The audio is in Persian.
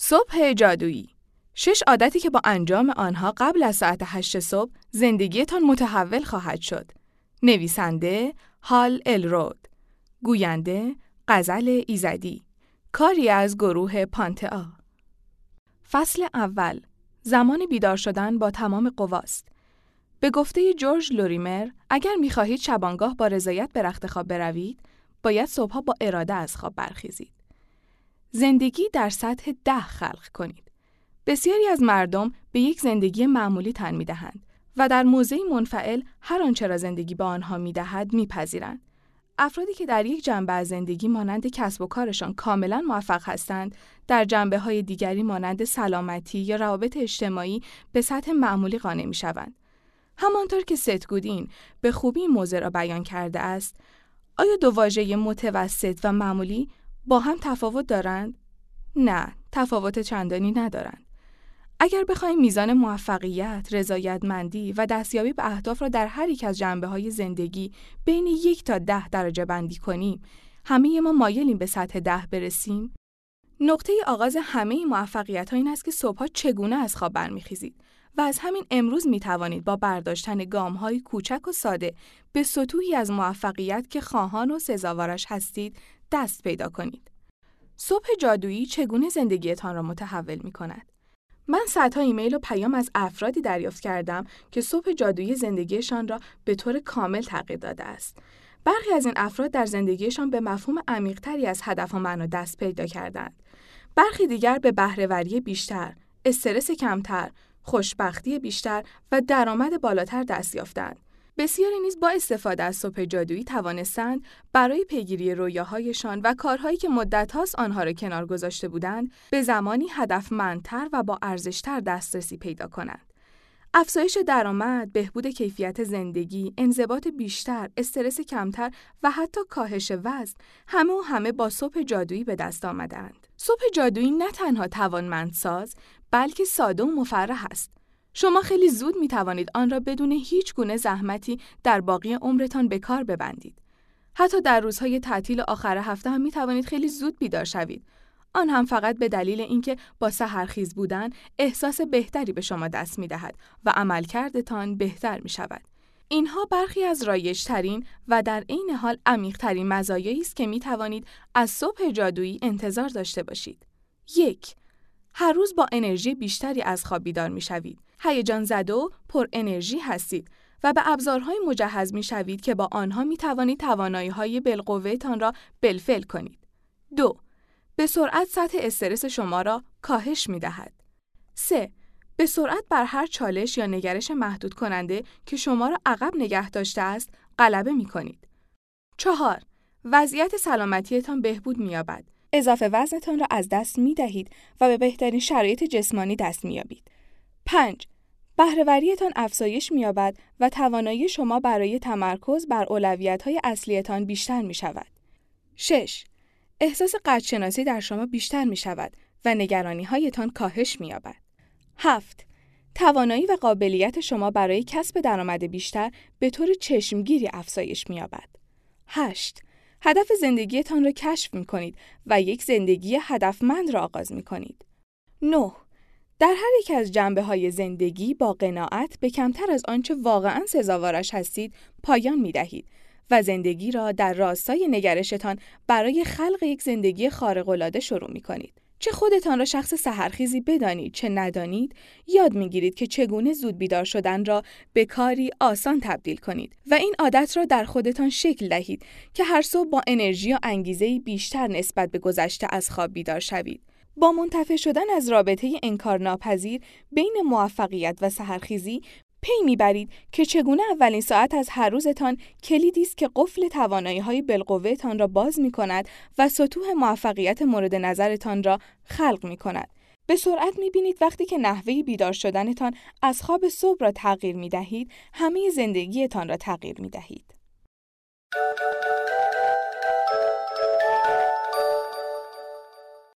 صبح جادویی. شش عادتی که با انجام آنها قبل از ساعت هشت صبح زندگیتان متحول خواهد شد. نویسنده هال الرود. گوینده غزل ایزدی. کاری از گروه پانتئا. فصل اول. زمان بیدار شدن با تمام قواست. به گفته جورج لوریمر اگر می‌خواهید شبانگاه با رضایت به رخت خواب بروید باید صبحها با اراده از خواب برخیزید. زندگی در سطح ده خلق کنید بسیاری از مردم به یک زندگی معمولی تن می‌دهند و در موضعی منفعل هر آنچه را زندگی به آنها می‌دهد میپذیرند افرادی که در یک جنبه از زندگی مانند کسب و کارشان کاملا موفق هستند، در جنبه های دیگری مانند سلامتی یا روابط اجتماعی به سطح معمولی قانع می شوند. همانطور که ستگودین به خوبی موضوع را بیان کرده است، آیا دو واژه متوسط و معمولی با هم تفاوت دارند؟ نه، تفاوت چندانی ندارند. اگر بخوایم میزان موفقیت، رضایتمندی و دستیابی به اهداف را در هر یک از جنبه های زندگی بین یک تا ده درجه بندی کنیم، همه ما مایلیم به سطح ده برسیم؟ نقطه آغاز همه موفقیت ها این است که صبحها چگونه از خواب برمیخیزید و از همین امروز می توانید با برداشتن گام های کوچک و ساده به سطوحی از موفقیت که خواهان و سزاوارش هستید دست پیدا کنید. صبح جادویی چگونه زندگیتان را متحول می کند؟ من صدها ایمیل و پیام از افرادی دریافت کردم که صبح جادویی زندگیشان را به طور کامل تغییر داده است. برخی از این افراد در زندگیشان به مفهوم عمیقتری از هدف و معنا دست پیدا کردند. برخی دیگر به بهرهوری بیشتر، استرس کمتر، خوشبختی بیشتر و درآمد بالاتر دست یافتند. بسیاری نیز با استفاده از صبح جادویی توانستند برای پیگیری رویاهایشان و کارهایی که مدت هاست آنها را کنار گذاشته بودند به زمانی هدفمندتر و با ارزشتر دسترسی پیدا کنند. افزایش درآمد، بهبود کیفیت زندگی، انضباط بیشتر، استرس کمتر و حتی کاهش وزن همه و همه با صبح جادویی به دست آمدند. صبح جادویی نه تنها توانمندساز بلکه ساده و مفرح است. شما خیلی زود می توانید آن را بدون هیچ گونه زحمتی در باقی عمرتان به کار ببندید. حتی در روزهای تعطیل آخر هفته هم می توانید خیلی زود بیدار شوید. آن هم فقط به دلیل اینکه با سحرخیز بودن احساس بهتری به شما دست می دهد و عملکردتان بهتر می شود. اینها برخی از رایجترین و در عین حال عمیقترین مزایایی است که می توانید از صبح جادویی انتظار داشته باشید. یک هر روز با انرژی بیشتری از خواب بیدار می شوید. هیجان زده و پر انرژی هستید و به ابزارهای مجهز می شوید که با آنها می توانید توانایی های تان را بلفل کنید. دو به سرعت سطح استرس شما را کاهش می دهد. 3. به سرعت بر هر چالش یا نگرش محدود کننده که شما را عقب نگه داشته است غلبه می کنید. 4. وضعیت سلامتیتان بهبود می یابد. اضافه وزنتان را از دست می دهید و به بهترین شرایط جسمانی دست می یابید. 5. بهرهوریتان افزایش می یابد و توانایی شما برای تمرکز بر های اصلیتان بیشتر می شود. 6. احساس قدرشناسی در شما بیشتر می شود و نگرانی هایتان کاهش می یابد. 7. توانایی و قابلیت شما برای کسب درآمد بیشتر به طور چشمگیری افزایش می یابد. 8. هدف زندگیتان را کشف می کنید و یک زندگی هدفمند را آغاز می کنید. 9. در هر یک از جنبه های زندگی با قناعت به کمتر از آنچه واقعا سزاوارش هستید پایان می دهید و زندگی را در راستای نگرشتان برای خلق یک زندگی خارق‌العاده شروع می کنید. چه خودتان را شخص سهرخیزی بدانید چه ندانید یاد می‌گیرید که چگونه زود بیدار شدن را به کاری آسان تبدیل کنید و این عادت را در خودتان شکل دهید که هر صبح با انرژی و انگیزه بیشتر نسبت به گذشته از خواب بیدار شوید با منتفع شدن از رابطه انکارناپذیر بین موفقیت و سهرخیزی پی می‌برید که چگونه اولین ساعت از هر روزتان کلیدی است که قفل توانایی های بالقوهتان را باز می کند و سطوح موفقیت مورد نظرتان را خلق می کند. به سرعت می بینید وقتی که نحوه بیدار شدنتان از خواب صبح را تغییر می دهید، همه زندگیتان را تغییر می دهید.